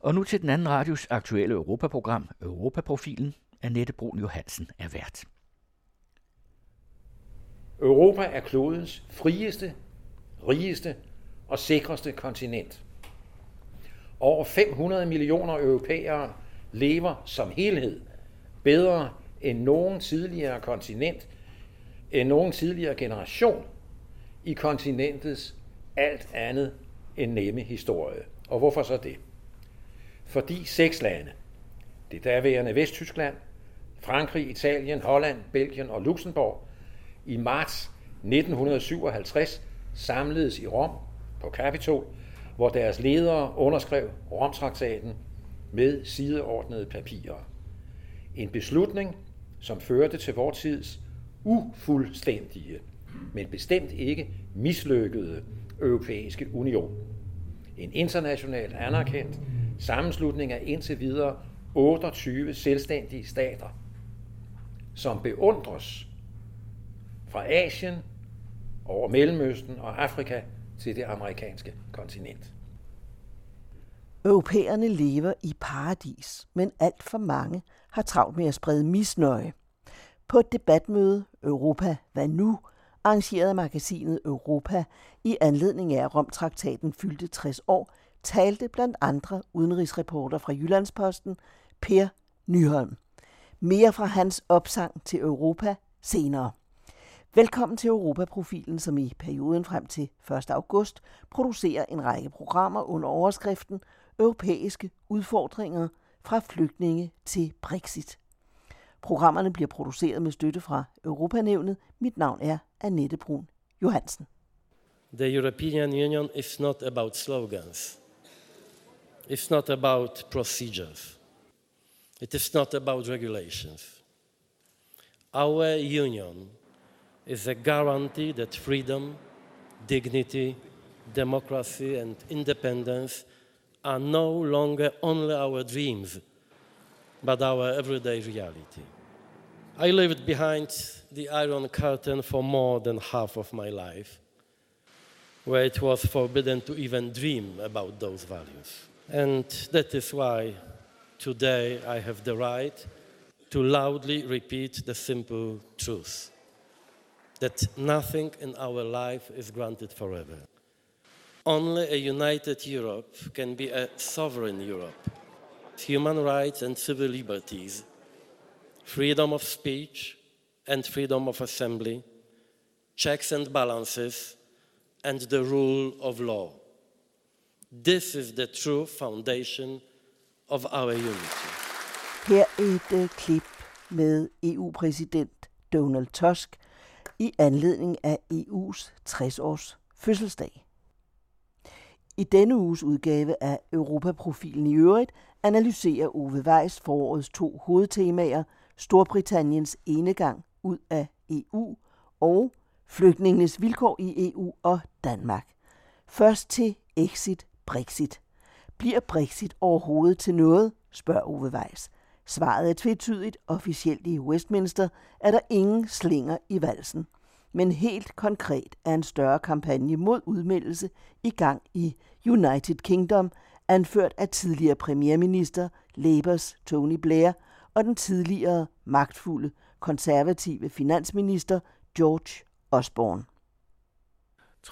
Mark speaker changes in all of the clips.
Speaker 1: Og nu til den anden radios aktuelle Europaprogram, Europaprofilen. Annette Brun Johansen er vært.
Speaker 2: Europa er klodens frieste, rigeste og sikreste kontinent. Over 500 millioner europæere lever som helhed bedre end nogen tidligere kontinent, end nogen tidligere generation i kontinentets alt andet end nemme historie. Og hvorfor så det? Fordi seks lande, det daværende Vesttyskland, Frankrig, Italien, Holland, Belgien og Luxembourg, i marts 1957 samledes i Rom på Capitol, hvor deres ledere underskrev Romtraktaten med sideordnede papirer. En beslutning, som førte til vor tids ufuldstændige, men bestemt ikke mislykkede Europæiske Union. En internationalt anerkendt sammenslutning af indtil videre 28 selvstændige stater, som beundres fra Asien over Mellemøsten og Afrika til det amerikanske kontinent.
Speaker 3: Europæerne lever i paradis, men alt for mange har travlt med at sprede misnøje. På et debatmøde Europa Hvad nu? arrangerede magasinet Europa i anledning af, at Romtraktaten fyldte 60 år, talte blandt andre udenrigsreporter fra Jyllandsposten, Per Nyholm. Mere fra hans opsang til Europa senere. Velkommen til Europaprofilen, som i perioden frem til 1. august producerer en række programmer under overskriften Europæiske udfordringer fra flygtninge til Brexit. Programmerne bliver produceret med støtte fra Europanævnet. Mit navn er Annette Brun Johansen.
Speaker 4: The European Union is not about slogans. It's not about procedures. It is not about regulations. Our union is a guarantee that freedom, dignity, democracy, and independence are no longer only our dreams, but our everyday reality. I lived behind the Iron Curtain for more than half of my life, where it was forbidden to even dream about those values. And that is why today I have the right to loudly repeat the simple truth that nothing in our life is granted forever. Only a united Europe can be a sovereign Europe. Human rights and civil liberties, freedom of speech and freedom of assembly, checks and balances, and the rule of law. This is the true foundation of our unity.
Speaker 3: Her et uh, klip med EU-præsident Donald Tusk i anledning af EU's 60-års fødselsdag. I denne uges udgave af Europaprofilen i øvrigt analyserer Ove Weiss forårets to hovedtemaer, Storbritanniens enegang ud af EU og flygtningenes vilkår i EU og Danmark. Først til exit Brexit. Bliver Brexit overhovedet til noget, spørger Ove Weiss. Svaret er tvetydigt. Officielt i Westminster er der ingen slinger i valsen. Men helt konkret er en større kampagne mod udmeldelse i gang i United Kingdom, anført af tidligere premierminister Labours Tony Blair og den tidligere magtfulde konservative finansminister George Osborne.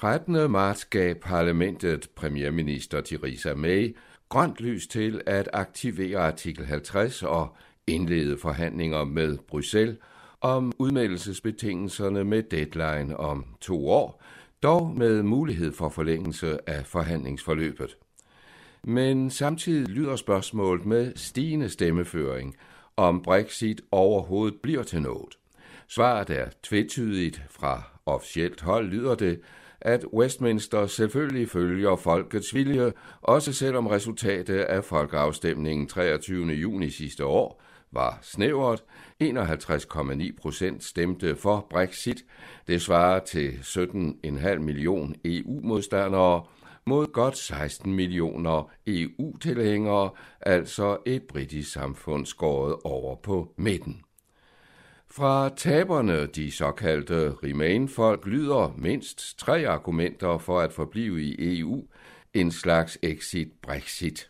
Speaker 5: 13. marts gav parlamentet premierminister Theresa May grønt lys til at aktivere artikel 50 og indlede forhandlinger med Bruxelles om udmeldelsesbetingelserne med deadline om to år, dog med mulighed for forlængelse af forhandlingsforløbet. Men samtidig lyder spørgsmålet med stigende stemmeføring, om Brexit overhovedet bliver til noget. Svaret er tvetydigt fra officielt hold lyder det, at Westminster selvfølgelig følger folkets vilje, også selvom resultatet af folkeafstemningen 23. juni sidste år var snævert. 51,9 procent stemte for Brexit. Det svarer til 17,5 million EU-modstandere mod godt 16 millioner EU-tilhængere, altså et britisk samfund skåret over på midten. Fra taberne, de såkaldte Remain-folk, lyder mindst tre argumenter for at forblive i EU, en slags exit-brexit.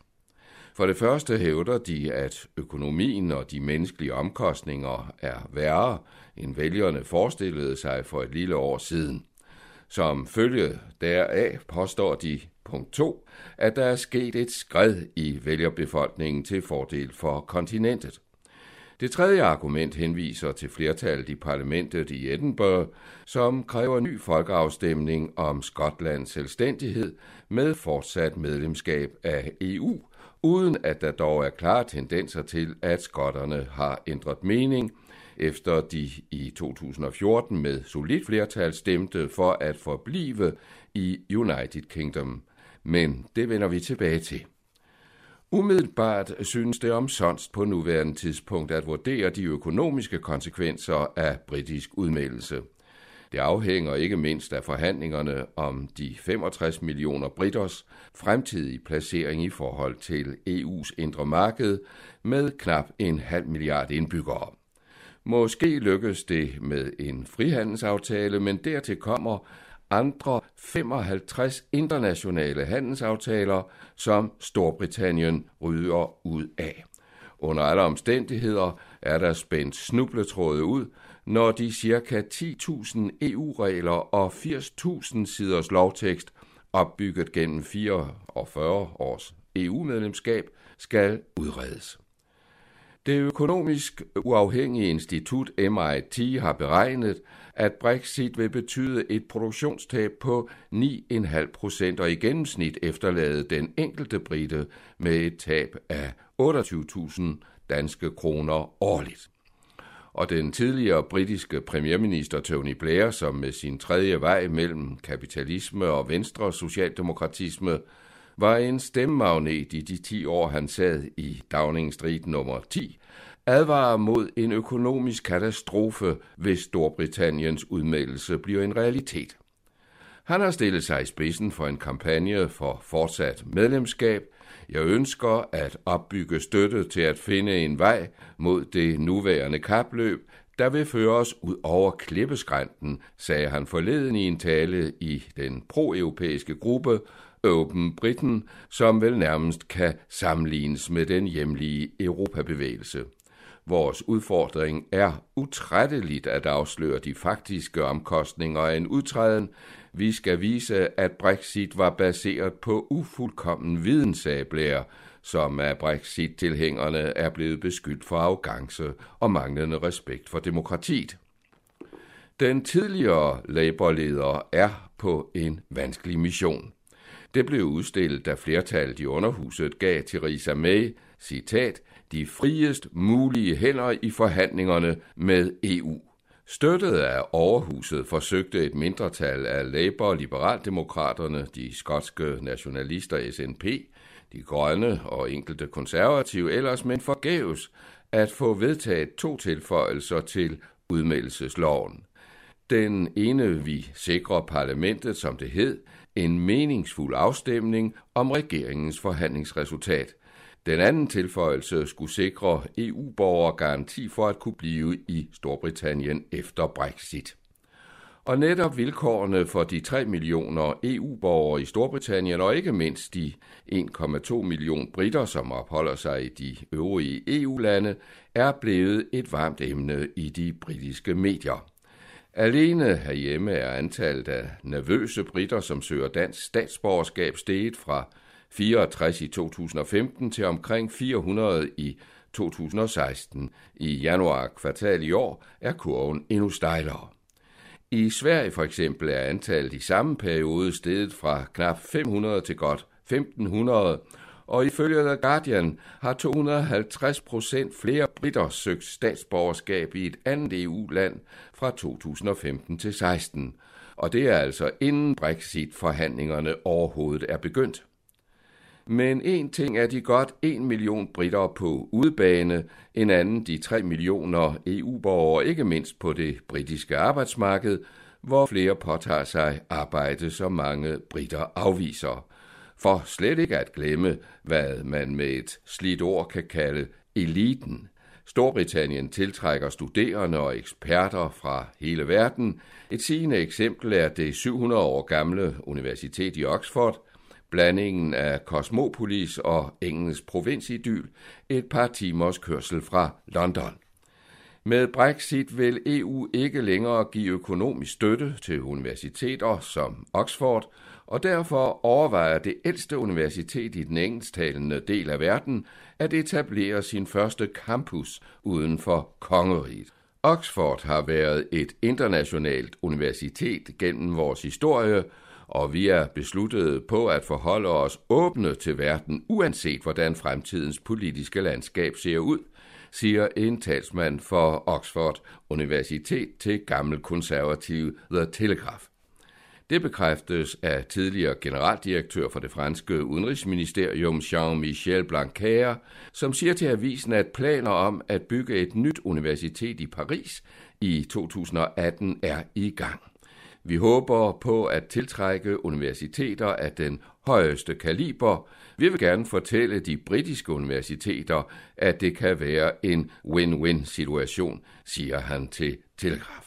Speaker 5: For det første hævder de, at økonomien og de menneskelige omkostninger er værre, end vælgerne forestillede sig for et lille år siden. Som følge deraf påstår de, punkt 2, at der er sket et skred i vælgerbefolkningen til fordel for kontinentet. Det tredje argument henviser til flertallet i parlamentet i Edinburgh, som kræver ny folkeafstemning om Skotlands selvstændighed med fortsat medlemskab af EU, uden at der dog er klare tendenser til, at skotterne har ændret mening, efter de i 2014 med solidt flertal stemte for at forblive i United Kingdom. Men det vender vi tilbage til. Umiddelbart synes det omsonst på nuværende tidspunkt at vurdere de økonomiske konsekvenser af britisk udmeldelse. Det afhænger ikke mindst af forhandlingerne om de 65 millioner britters fremtidige placering i forhold til EU's indre marked med knap en halv milliard indbyggere. Måske lykkes det med en frihandelsaftale, men dertil kommer andre 55 internationale handelsaftaler, som Storbritannien rydder ud af. Under alle omstændigheder er der spændt snubletråde ud, når de ca. 10.000 EU-regler og 80.000 siders lovtekst, opbygget gennem 44 års EU-medlemskab, skal udredes. Det økonomisk uafhængige institut MIT har beregnet, at Brexit vil betyde et produktionstab på 9,5 procent og i gennemsnit efterlade den enkelte brite med et tab af 28.000 danske kroner årligt. Og den tidligere britiske premierminister Tony Blair, som med sin tredje vej mellem kapitalisme og venstre socialdemokratisme var en stemmemagnet i de 10 år, han sad i Downing Street nummer 10, advarer mod en økonomisk katastrofe, hvis Storbritanniens udmeldelse bliver en realitet. Han har stillet sig i spidsen for en kampagne for fortsat medlemskab. Jeg ønsker at opbygge støtte til at finde en vej mod det nuværende kapløb, der vil føre os ud over klippeskrænten, sagde han forleden i en tale i den pro-europæiske gruppe Open Britain, som vel nærmest kan sammenlignes med den hjemlige Europabevægelse. Vores udfordring er utrætteligt at afsløre de faktiske omkostninger af en udtræden. Vi skal vise, at Brexit var baseret på ufuldkommen viden, vidensablære, som af Brexit-tilhængerne er blevet beskyldt for arrogance og manglende respekt for demokratiet. Den tidligere Labour-leder er på en vanskelig mission. Det blev udstillet, da flertallet i underhuset gav Theresa May, citat, de friest mulige hænder i forhandlingerne med EU. Støttet af overhuset forsøgte et mindretal af Labour Liberaldemokraterne, de skotske nationalister SNP, de grønne og enkelte konservative ellers, men forgæves at få vedtaget to tilføjelser til udmeldelsesloven. Den ene vi sikrer parlamentet, som det hed, en meningsfuld afstemning om regeringens forhandlingsresultat – den anden tilføjelse skulle sikre EU-borgere garanti for at kunne blive i Storbritannien efter Brexit. Og netop vilkårene for de 3 millioner EU-borgere i Storbritannien og ikke mindst de 1,2 millioner britter, som opholder sig i de øvrige EU-lande, er blevet et varmt emne i de britiske medier. Alene herhjemme er antallet af nervøse britter, som søger dansk statsborgerskab, steget fra 64 i 2015 til omkring 400 i 2016. I januar kvartal i år er kurven endnu stejlere. I Sverige for eksempel er antallet i samme periode steget fra knap 500 til godt 1500, og ifølge The Guardian har 250 procent flere britter søgt statsborgerskab i et andet EU-land fra 2015 til 16, og det er altså inden Brexit-forhandlingerne overhovedet er begyndt. Men en ting er de godt en million britter på udbane, en anden de tre millioner EU-borgere, ikke mindst på det britiske arbejdsmarked, hvor flere påtager sig arbejde, som mange britter afviser. For slet ikke at glemme, hvad man med et slidt ord kan kalde eliten. Storbritannien tiltrækker studerende og eksperter fra hele verden. Et sigende eksempel er det 700 år gamle universitet i Oxford, blandingen af kosmopolis og engelsk provinsidyl, et par timers kørsel fra London. Med Brexit vil EU ikke længere give økonomisk støtte til universiteter som Oxford, og derfor overvejer det ældste universitet i den engelsktalende del af verden at etablere sin første campus uden for kongeriget. Oxford har været et internationalt universitet gennem vores historie, og vi er besluttet på at forholde os åbne til verden, uanset hvordan fremtidens politiske landskab ser ud, siger en talsmand for Oxford Universitet til gammel konservativ The Telegraph. Det bekræftes af tidligere generaldirektør for det franske udenrigsministerium Jean-Michel Blanquer, som siger til avisen, at planer om at bygge et nyt universitet i Paris i 2018 er i gang. Vi håber på at tiltrække universiteter af den højeste kaliber. Vi vil gerne fortælle de britiske universiteter, at det kan være en win-win situation, siger han til Telegraf.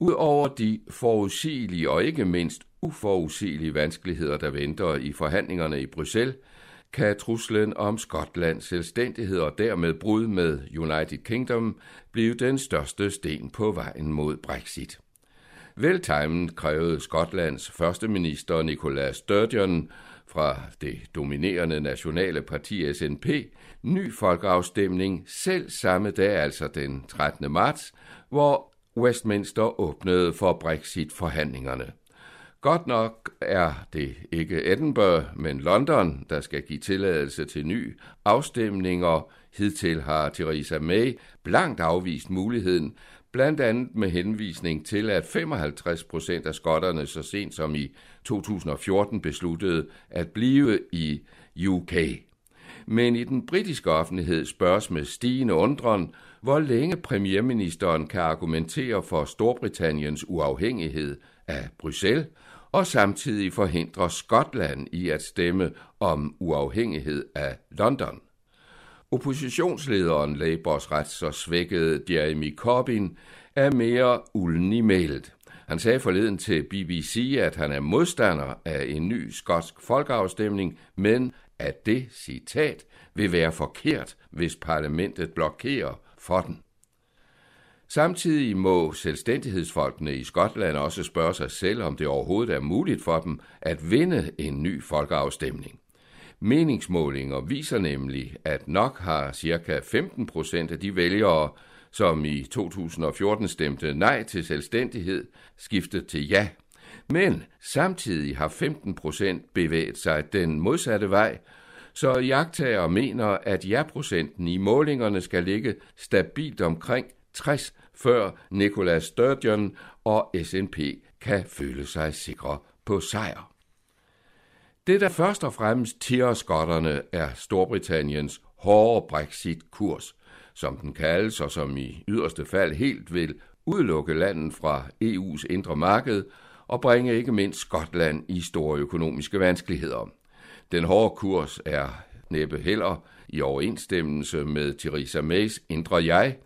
Speaker 5: Udover de forudsigelige og ikke mindst uforudsigelige vanskeligheder, der venter i forhandlingerne i Bruxelles, kan truslen om Skotlands selvstændighed og dermed brud med United Kingdom blive den største sten på vejen mod Brexit. Veltimen krævede Skotlands første minister Nicola Sturgeon fra det dominerende nationale parti SNP ny folkeafstemning selv samme dag, altså den 13. marts, hvor Westminster åbnede for Brexit-forhandlingerne. Godt nok er det ikke Edinburgh, men London, der skal give tilladelse til ny afstemning, og hidtil har Theresa May blankt afvist muligheden, blandt andet med henvisning til, at 55 procent af skotterne så sent som i 2014 besluttede at blive i UK. Men i den britiske offentlighed spørges med stigende undren, hvor længe premierministeren kan argumentere for Storbritanniens uafhængighed af Bruxelles, og samtidig forhindre Skotland i at stemme om uafhængighed af London. Oppositionslederen Labours ret så svækkede Jeremy Corbyn er mere ulden i mailet. Han sagde forleden til BBC, at han er modstander af en ny skotsk folkeafstemning, men at det, citat, vil være forkert, hvis parlamentet blokerer for den. Samtidig må selvstændighedsfolkene i Skotland også spørge sig selv, om det overhovedet er muligt for dem at vinde en ny folkeafstemning. Meningsmålinger viser nemlig, at nok har ca. 15 procent af de vælgere, som i 2014 stemte nej til selvstændighed, skiftet til ja. Men samtidig har 15 procent bevæget sig den modsatte vej så jagttager mener, at ja-procenten i målingerne skal ligge stabilt omkring 60, før Nicolas Sturgeon og SNP kan føle sig sikre på sejr. Det, der først og fremmest tiger skotterne, er Storbritanniens hårde Brexit-kurs, som den kaldes, og som i yderste fald helt vil udelukke landet fra EU's indre marked og bringe ikke mindst Skotland i store økonomiske vanskeligheder. Den hårde kurs er næppe heller i overensstemmelse med Theresa Mays indre jeg.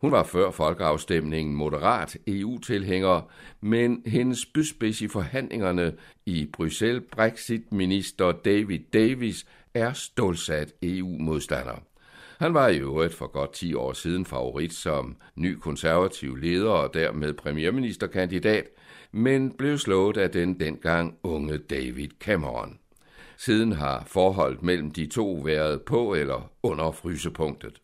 Speaker 5: Hun var før folkeafstemningen moderat EU-tilhænger, men hendes byspids i forhandlingerne i Bruxelles Brexit-minister David Davis er stålsat EU-modstander. Han var i øvrigt for godt 10 år siden favorit som ny konservativ leder og dermed premierministerkandidat, men blev slået af den dengang unge David Cameron. Siden har forholdet mellem de to været på eller under frysepunktet.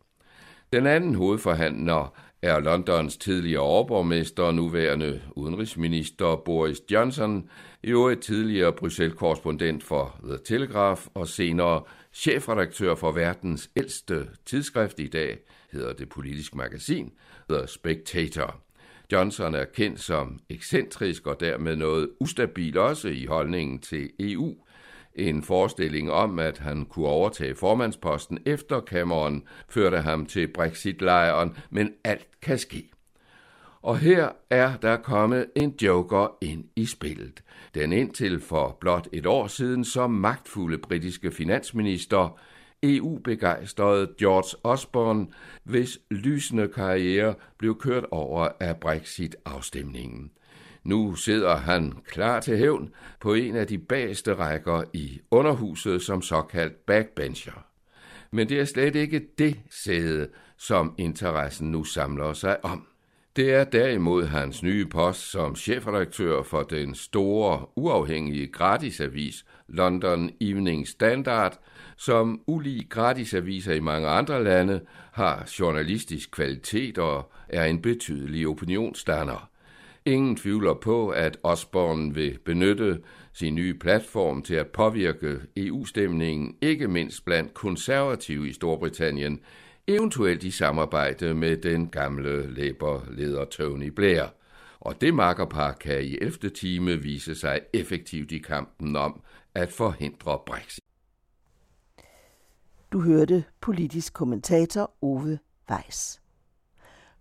Speaker 5: Den anden hovedforhandler er Londons tidligere overborgmester og nuværende udenrigsminister Boris Johnson, i øvrigt tidligere Bruxelles-korrespondent for The Telegraph og senere chefredaktør for verdens ældste tidsskrift i dag, hedder det politisk magasin The Spectator. Johnson er kendt som ekscentrisk og dermed noget ustabil også i holdningen til EU, en forestilling om, at han kunne overtage formandsposten efter Cameron førte ham til Brexit-lejren, men alt kan ske. Og her er der kommet en joker ind i spillet. Den indtil for blot et år siden som magtfulde britiske finansminister, EU-begejstrede George Osborne, hvis lysende karriere blev kørt over af Brexit-afstemningen. Nu sidder han klar til hævn på en af de bageste rækker i underhuset som såkaldt backbencher. Men det er slet ikke det sæde, som interessen nu samler sig om. Det er derimod hans nye post som chefredaktør for den store, uafhængige gratisavis London Evening Standard, som ulig gratisaviser i mange andre lande har journalistisk kvalitet og er en betydelig opinionsdanner. Ingen tvivler på, at Osborne vil benytte sin nye platform til at påvirke EU-stemningen, ikke mindst blandt konservative i Storbritannien, eventuelt i samarbejde med den gamle Labour-leder Tony Blair. Og det makkerpar kan i 11. time vise sig effektivt i kampen om at forhindre Brexit.
Speaker 3: Du hørte politisk kommentator Ove Weiss.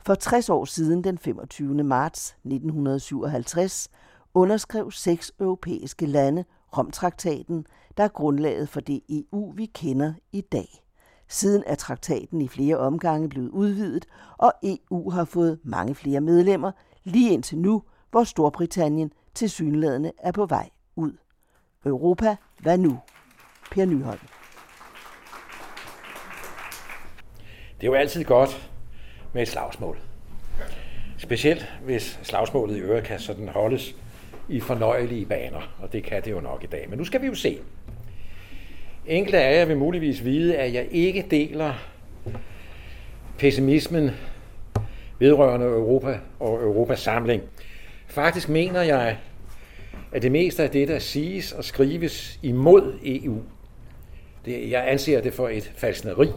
Speaker 3: For 60 år siden, den 25. marts 1957, underskrev seks europæiske lande Romtraktaten, der er grundlaget for det EU, vi kender i dag. Siden er traktaten i flere omgange blevet udvidet, og EU har fået mange flere medlemmer, lige indtil nu, hvor Storbritannien til synlædende er på vej ud. Europa, hvad nu? Per Nyholm.
Speaker 2: Det er jo altid godt med et slagsmål. Specielt hvis slagsmålet i øvrigt kan sådan holdes i fornøjelige baner, og det kan det jo nok i dag. Men nu skal vi jo se. Enkelte af jer vil muligvis vide, at jeg ikke deler pessimismen vedrørende Europa og Europas samling. Faktisk mener jeg, at det meste af det, der siges og skrives imod EU, det, jeg anser det for et falsneri.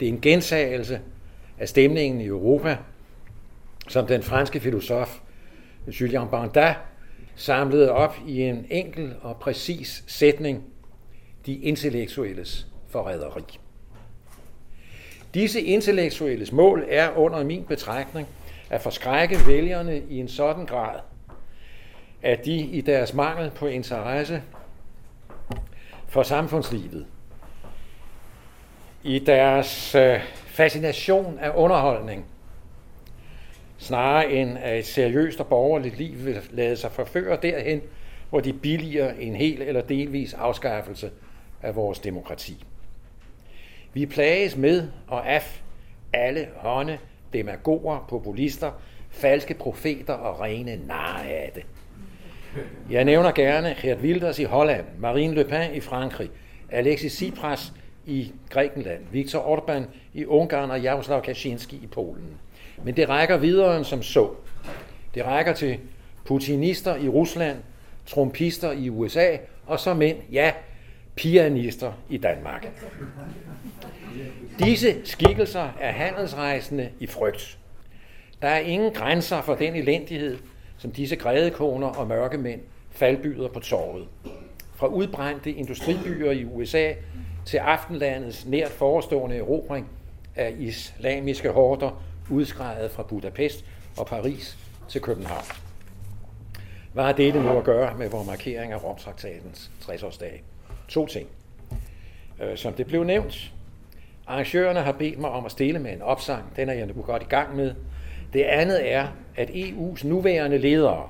Speaker 2: Det er en gensagelse af stemningen i Europa, som den franske filosof Julien Bandin samlede op i en enkel og præcis sætning, de intellektuelles forræderi. Disse intellektuelles mål er under min betragtning at forskrække vælgerne i en sådan grad, at de i deres mangel på interesse for samfundslivet, i deres øh, fascination af underholdning, snarere end at et seriøst og borgerligt liv vil lade sig forføre derhen, hvor de billiger en hel eller delvis afskaffelse af vores demokrati. Vi plages med og af alle hånde, demagoger, populister, falske profeter og rene narre af det. Jeg nævner gerne Geert Wilders i Holland, Marine Le Pen i Frankrig, Alexis Tsipras i Grækenland, Viktor Orbán i Ungarn og Jaroslav Kaczynski i Polen. Men det rækker videre end som så. Det rækker til putinister i Rusland, trumpister i USA, og så mænd, ja, pianister i Danmark. Disse skikkelser er handelsrejsende i frygt. Der er ingen grænser for den elendighed, som disse grædekoner og mørkemænd faldbyder på torvet. Fra udbrændte industribyer i USA til aftenlandets nært forestående erobring af islamiske horder udskrejet fra Budapest og Paris til København. Hvad har dette nu at gøre med vores markering af Romtraktatens 60-årsdag? To ting. Øh, som det blev nævnt, arrangørerne har bedt mig om at stille med en opsang. Den er jeg nu godt i gang med. Det andet er, at EU's nuværende ledere,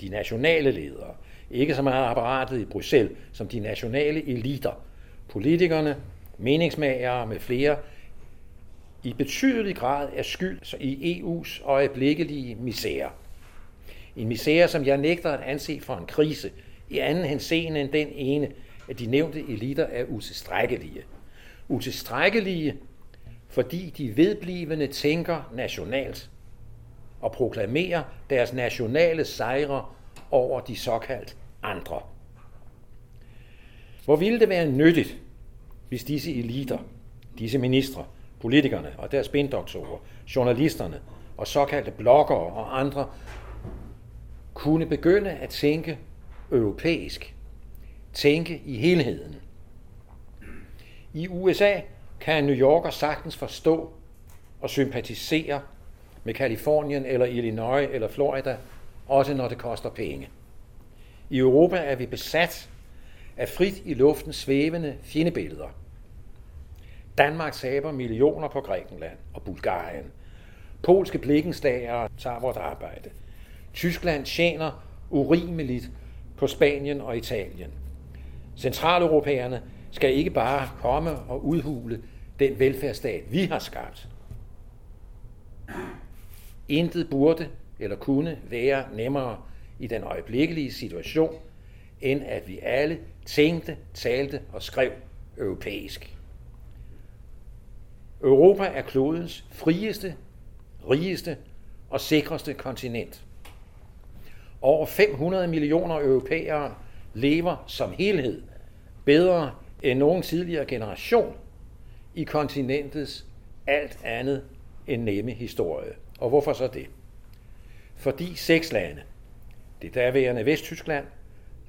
Speaker 2: de nationale ledere, ikke så meget apparatet i Bruxelles, som de nationale eliter, politikerne, meningsmagere med flere, i betydelig grad er skyld i EU's øjeblikkelige misære. En misære, som jeg nægter at anse for en krise, i anden henseende end den ene, at de nævnte eliter er utilstrækkelige. Utilstrækkelige, fordi de vedblivende tænker nationalt og proklamerer deres nationale sejre over de såkaldt andre. Hvor ville det være nyttigt, hvis disse eliter, disse ministre, politikerne og deres spindoktorer, journalisterne og såkaldte bloggere og andre kunne begynde at tænke europæisk, tænke i helheden. I USA kan en New Yorker sagtens forstå og sympatisere med Kalifornien eller Illinois eller Florida, også når det koster penge. I Europa er vi besat af frit i luften svævende fjendebilleder. Danmark taber millioner på Grækenland og Bulgarien. Polske blikkenslager tager vores arbejde. Tyskland tjener urimeligt på Spanien og Italien. Centraleuropæerne skal ikke bare komme og udhule den velfærdsstat, vi har skabt. Intet burde eller kunne være nemmere i den øjeblikkelige situation, end at vi alle tænkte, talte og skrev europæisk. Europa er klodens frieste, rigeste og sikreste kontinent. Over 500 millioner europæere lever som helhed bedre end nogen tidligere generation i kontinentets alt andet end nemme historie. Og hvorfor så det? Fordi seks lande, det daværende Vesttyskland,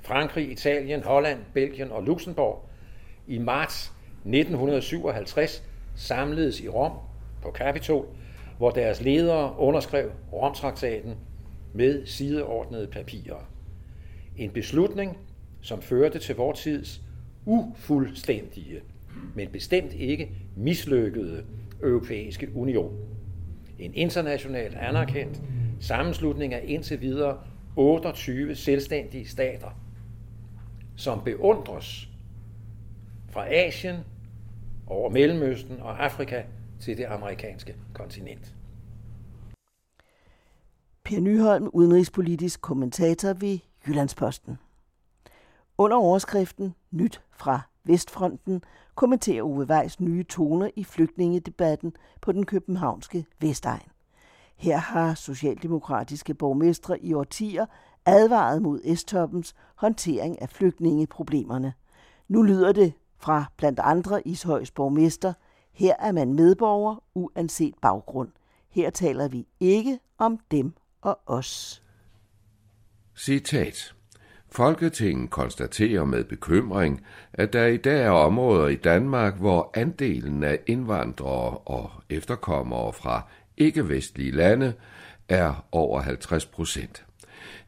Speaker 2: Frankrig, Italien, Holland, Belgien og Luxembourg, i marts 1957 samledes i Rom på Capitol, hvor deres ledere underskrev Romtraktaten med sideordnede papirer. En beslutning, som førte til vor tids ufuldstændige, men bestemt ikke mislykkede europæiske union. En internationalt anerkendt sammenslutning af indtil videre 28 selvstændige stater, som beundres fra Asien over Mellemøsten og Afrika til det amerikanske kontinent.
Speaker 3: Per Nyholm, udenrigspolitisk kommentator ved Jyllandsposten. Under overskriften Nyt fra Vestfronten kommenterer Ove Weiss nye toner i flygtningedebatten på den københavnske Vestegn. Her har socialdemokratiske borgmestre i årtier advaret mod S-toppens håndtering af flygtningeproblemerne. Nu lyder det fra blandt andre Ishøjs borgmester, her er man medborger uanset baggrund. Her taler vi ikke om dem og os.
Speaker 5: Citat. Folketinget konstaterer med bekymring, at der i dag er områder i Danmark, hvor andelen af indvandrere og efterkommere fra ikke-vestlige lande er over 50 procent.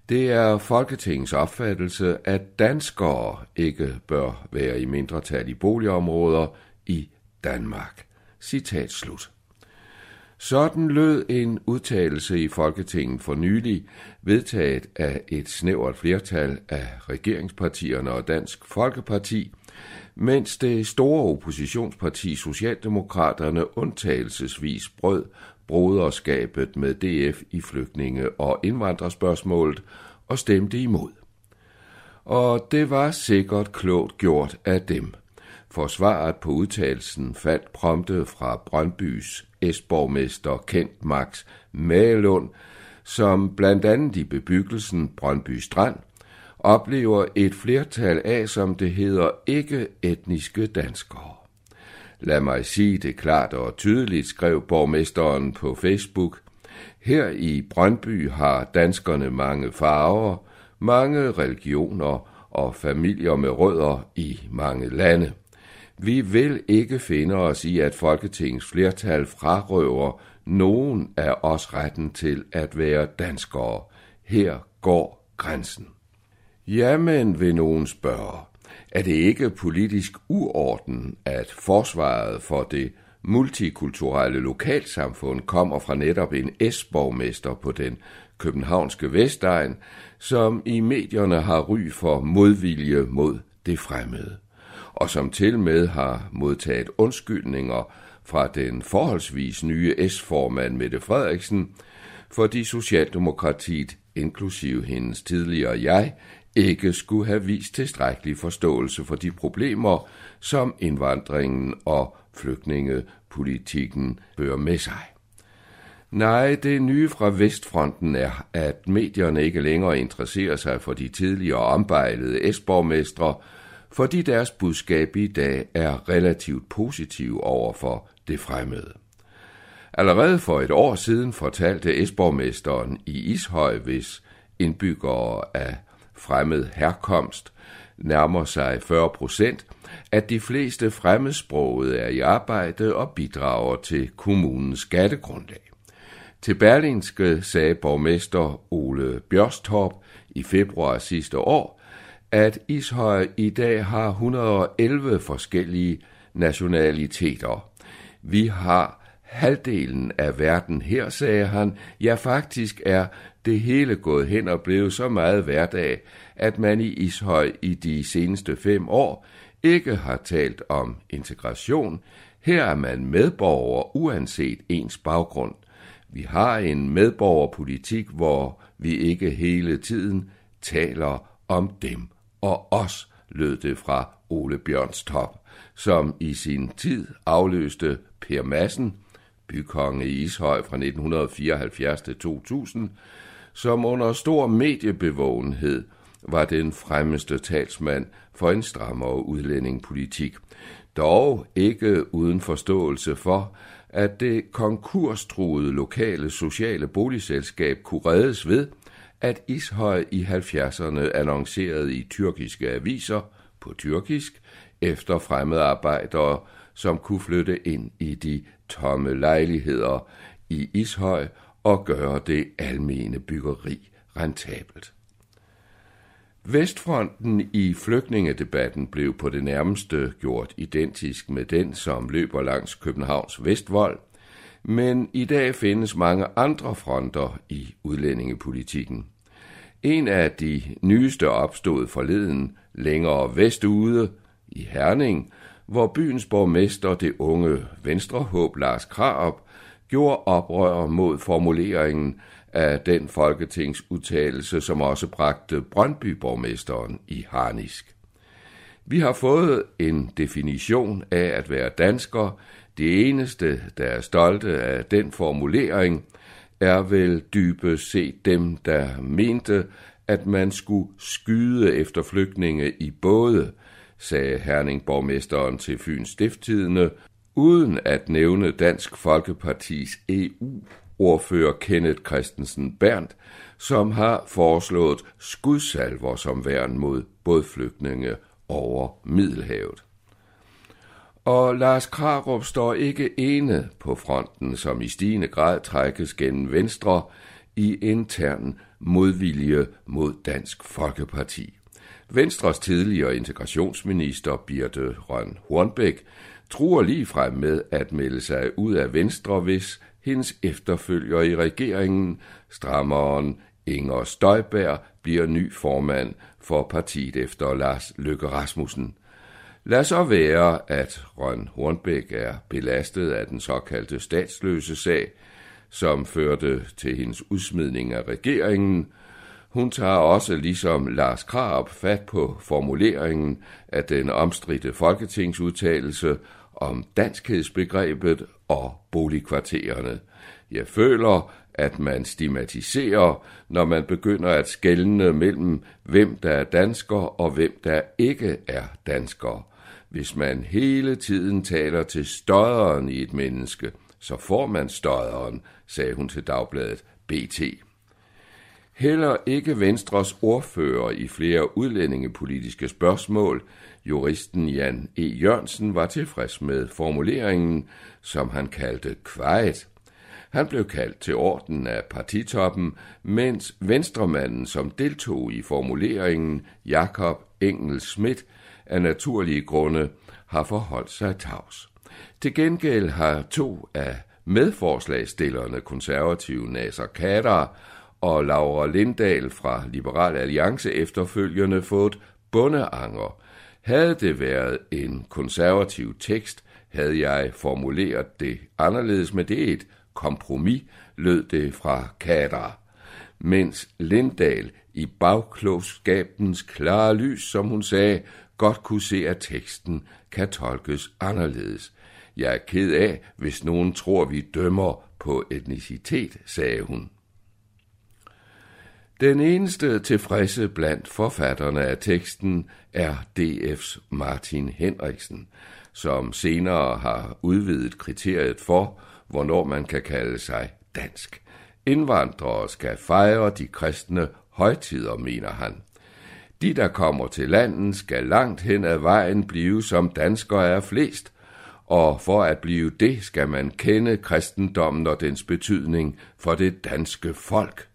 Speaker 5: Det er Folketingets opfattelse, at danskere ikke bør være i mindretal i boligområder i Danmark. Citat slut. Sådan lød en udtalelse i Folketinget for nylig, vedtaget af et snævert flertal af regeringspartierne og Dansk Folkeparti, mens det store oppositionsparti Socialdemokraterne undtagelsesvis brød broderskabet med DF i flygtninge- og indvandrerspørgsmålet og stemte imod. Og det var sikkert klogt gjort af dem, Forsvaret på udtalelsen faldt prompte fra Brøndbys Esborgmester Kent Max Malund, som blandt andet i bebyggelsen Brøndby Strand oplever et flertal af, som det hedder, ikke-etniske danskere. Lad mig sige det klart og tydeligt, skrev borgmesteren på Facebook. Her i Brøndby har danskerne mange farver, mange religioner og familier med rødder i mange lande. Vi vil ikke finde os i, at Folketingets flertal frarøver nogen af os retten til at være danskere. Her går grænsen. Jamen, vil nogen spørge er det ikke politisk uorden, at forsvaret for det multikulturelle lokalsamfund kommer fra netop en S-borgmester på den københavnske Vestegn, som i medierne har ry for modvilje mod det fremmede, og som til med har modtaget undskyldninger fra den forholdsvis nye S-formand Mette Frederiksen, fordi Socialdemokratiet, inklusive hendes tidligere jeg, ikke skulle have vist tilstrækkelig forståelse for de problemer, som indvandringen og flygtningepolitikken fører med sig. Nej, det nye fra Vestfronten er, at medierne ikke længere interesserer sig for de tidligere ombejlede esborgmestre, fordi deres budskab i dag er relativt positiv over for det fremmede. Allerede for et år siden fortalte esborgmesteren i Ishøj, hvis indbyggere af fremmed herkomst nærmer sig 40 procent, at de fleste fremmedsprogede er i arbejde og bidrager til kommunens skattegrundlag. Til Berlinske sagde borgmester Ole Bjørstorp i februar sidste år, at Ishøj i dag har 111 forskellige nationaliteter. Vi har halvdelen af verden her, sagde han. Ja, faktisk er det hele gået hen og blevet så meget hverdag, at man i Ishøj i de seneste fem år ikke har talt om integration. Her er man medborger uanset ens baggrund. Vi har en medborgerpolitik, hvor vi ikke hele tiden taler om dem og os, lød det fra Ole Bjørnstop, som i sin tid afløste Per Madsen, bykonge i Ishøj fra 1974 til 2000, som under stor mediebevågenhed var den fremmeste talsmand for en strammere udlændingepolitik, dog ikke uden forståelse for, at det konkurstruede lokale sociale boligselskab kunne reddes ved, at Ishøj i 70'erne annoncerede i tyrkiske aviser på tyrkisk efter fremmedarbejdere, som kunne flytte ind i de tomme lejligheder i Ishøj og gøre det almene byggeri rentabelt. Vestfronten i flygtningedebatten blev på det nærmeste gjort identisk med den, som løber langs Københavns Vestvold, men i dag findes mange andre fronter i udlændingepolitikken. En af de nyeste opstod forleden længere vestude i Herning, hvor byens borgmester, det unge venstrehåb Lars Krab, gjorde oprør mod formuleringen af den folketingsudtalelse, som også bragte Brøndby-borgmesteren i harnisk. Vi har fået en definition af at være dansker. Det eneste, der er stolte af den formulering, er vel dybest set dem, der mente, at man skulle skyde efter flygtninge i både, sagde Herning-borgmesteren til Fyns Stifttidene, uden at nævne Dansk Folkepartis EU-ordfører Kenneth Christensen Berndt, som har foreslået skudsalver som værn mod både flygtninge over Middelhavet. Og Lars Krarup står ikke ene på fronten, som i stigende grad trækkes gennem Venstre i intern modvilje mod Dansk Folkeparti. Venstres tidligere integrationsminister Birte Røn Hornbæk truer ligefrem med at melde sig ud af Venstre, hvis hendes efterfølger i regeringen, strammeren Inger Støjberg, bliver ny formand for partiet efter Lars Løkke Rasmussen. Lad så være, at Røn Hornbæk er belastet af den såkaldte statsløse sag, som førte til hendes udsmidning af regeringen. Hun tager også ligesom Lars Krab fat på formuleringen af den omstridte folketingsudtalelse om danskhedsbegrebet og boligkvartererne. Jeg føler, at man stigmatiserer, når man begynder at skelne mellem, hvem der er dansker og hvem der ikke er dansker. Hvis man hele tiden taler til støderen i et menneske, så får man støderen, sagde hun til dagbladet BT. Heller ikke Venstres ordfører i flere udlændingepolitiske spørgsmål, juristen Jan E. Jørgensen, var tilfreds med formuleringen, som han kaldte kvejet. Han blev kaldt til orden af partitoppen, mens venstremanden, som deltog i formuleringen, Jakob Engel Schmidt, af naturlige grunde har forholdt sig tavs. Til gengæld har to af medforslagstillerne, konservative Nasser Kader og Laura Lindahl fra Liberal Alliance efterfølgende fået bundeanger. Havde det været en konservativ tekst, havde jeg formuleret det anderledes, med det et kompromis, lød det fra Kader. Mens Lindahl i bagklogskabens klare lys, som hun sagde, godt kunne se, at teksten kan tolkes anderledes. Jeg er ked af, hvis nogen tror, vi dømmer på etnicitet, sagde hun. Den eneste tilfredse blandt forfatterne af teksten er DF's Martin Henriksen, som senere har udvidet kriteriet for, hvornår man kan kalde sig dansk. Indvandrere skal fejre de kristne højtider, mener han. De, der kommer til landet, skal langt hen ad vejen blive som danskere er flest, og for at blive det skal man kende kristendommen og dens betydning for det danske folk.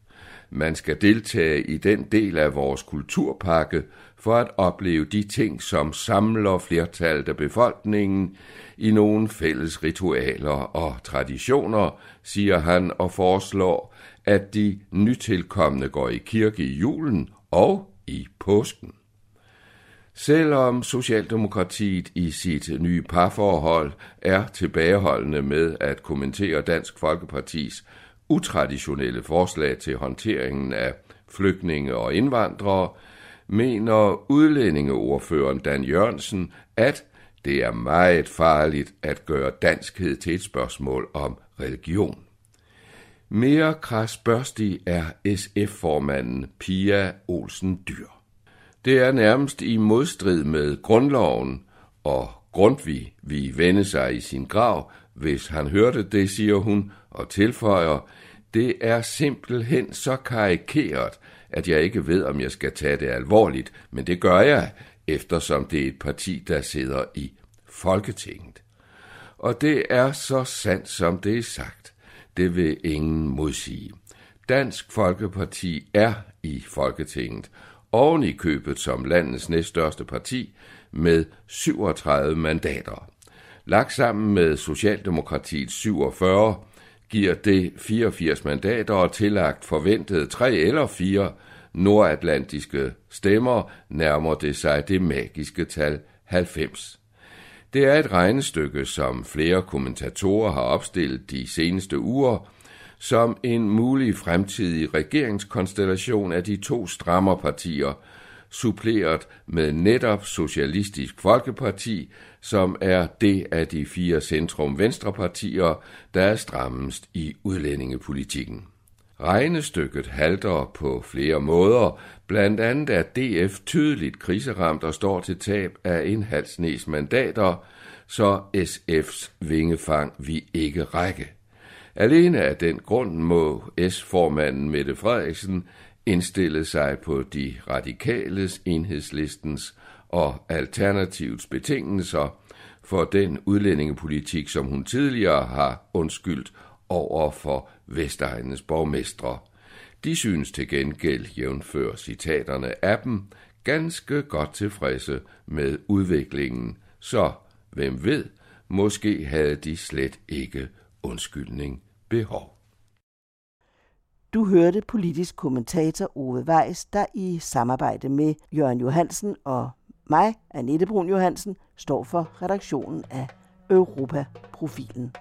Speaker 5: Man skal deltage i den del af vores kulturpakke, for at opleve de ting, som samler flertallet af befolkningen i nogle fælles ritualer og traditioner, siger han og foreslår, at de nytilkommende går i kirke i julen og i påsken. Selvom Socialdemokratiet i sit nye parforhold er tilbageholdende med at kommentere Dansk Folkepartis utraditionelle forslag til håndteringen af flygtninge og indvandrere, mener udlændingeordføreren Dan Jørgensen, at det er meget farligt at gøre danskhed til et spørgsmål om religion. Mere krasbørstig er SF-formanden Pia Olsen Dyr. Det er nærmest i modstrid med grundloven, og Grundtvig vi vende sig i sin grav, hvis han hørte det, siger hun, og tilføjer, det er simpelthen så karikeret, at jeg ikke ved, om jeg skal tage det alvorligt, men det gør jeg, eftersom det er et parti, der sidder i Folketinget. Og det er så sandt, som det er sagt. Det vil ingen modsige. Dansk Folkeparti er i Folketinget, oven i købet som landets næststørste parti med 37 mandater. Lagt sammen med Socialdemokratiets 47 giver det 84 mandater og tillagt forventede tre eller fire nordatlantiske stemmer nærmer det sig det magiske tal 90. Det er et regnestykke, som flere kommentatorer har opstillet de seneste uger, som en mulig fremtidig regeringskonstellation af de to strammerpartier, suppleret med netop Socialistisk Folkeparti, som er det af de fire centrum-venstrepartier, der er strammest i udlændingepolitikken. Regnestykket halter på flere måder, blandt andet er DF tydeligt kriseramt og står til tab af en halv snes mandater, så SF's vingefang vi ikke række. Alene af den grund må S-formanden Mette Frederiksen indstille sig på de radikales, enhedslistens og alternativets betingelser for den udlændingepolitik, som hun tidligere har undskyldt over for Vestegnens borgmestre. De synes til gengæld, jævnfør citaterne af dem, ganske godt tilfredse med udviklingen, så hvem ved, måske havde de slet ikke undskyldning behov.
Speaker 3: Du hørte politisk kommentator Ove Weiss, der i samarbejde med Jørgen Johansen og mig, Annette Brun Johansen, står for redaktionen af Europaprofilen.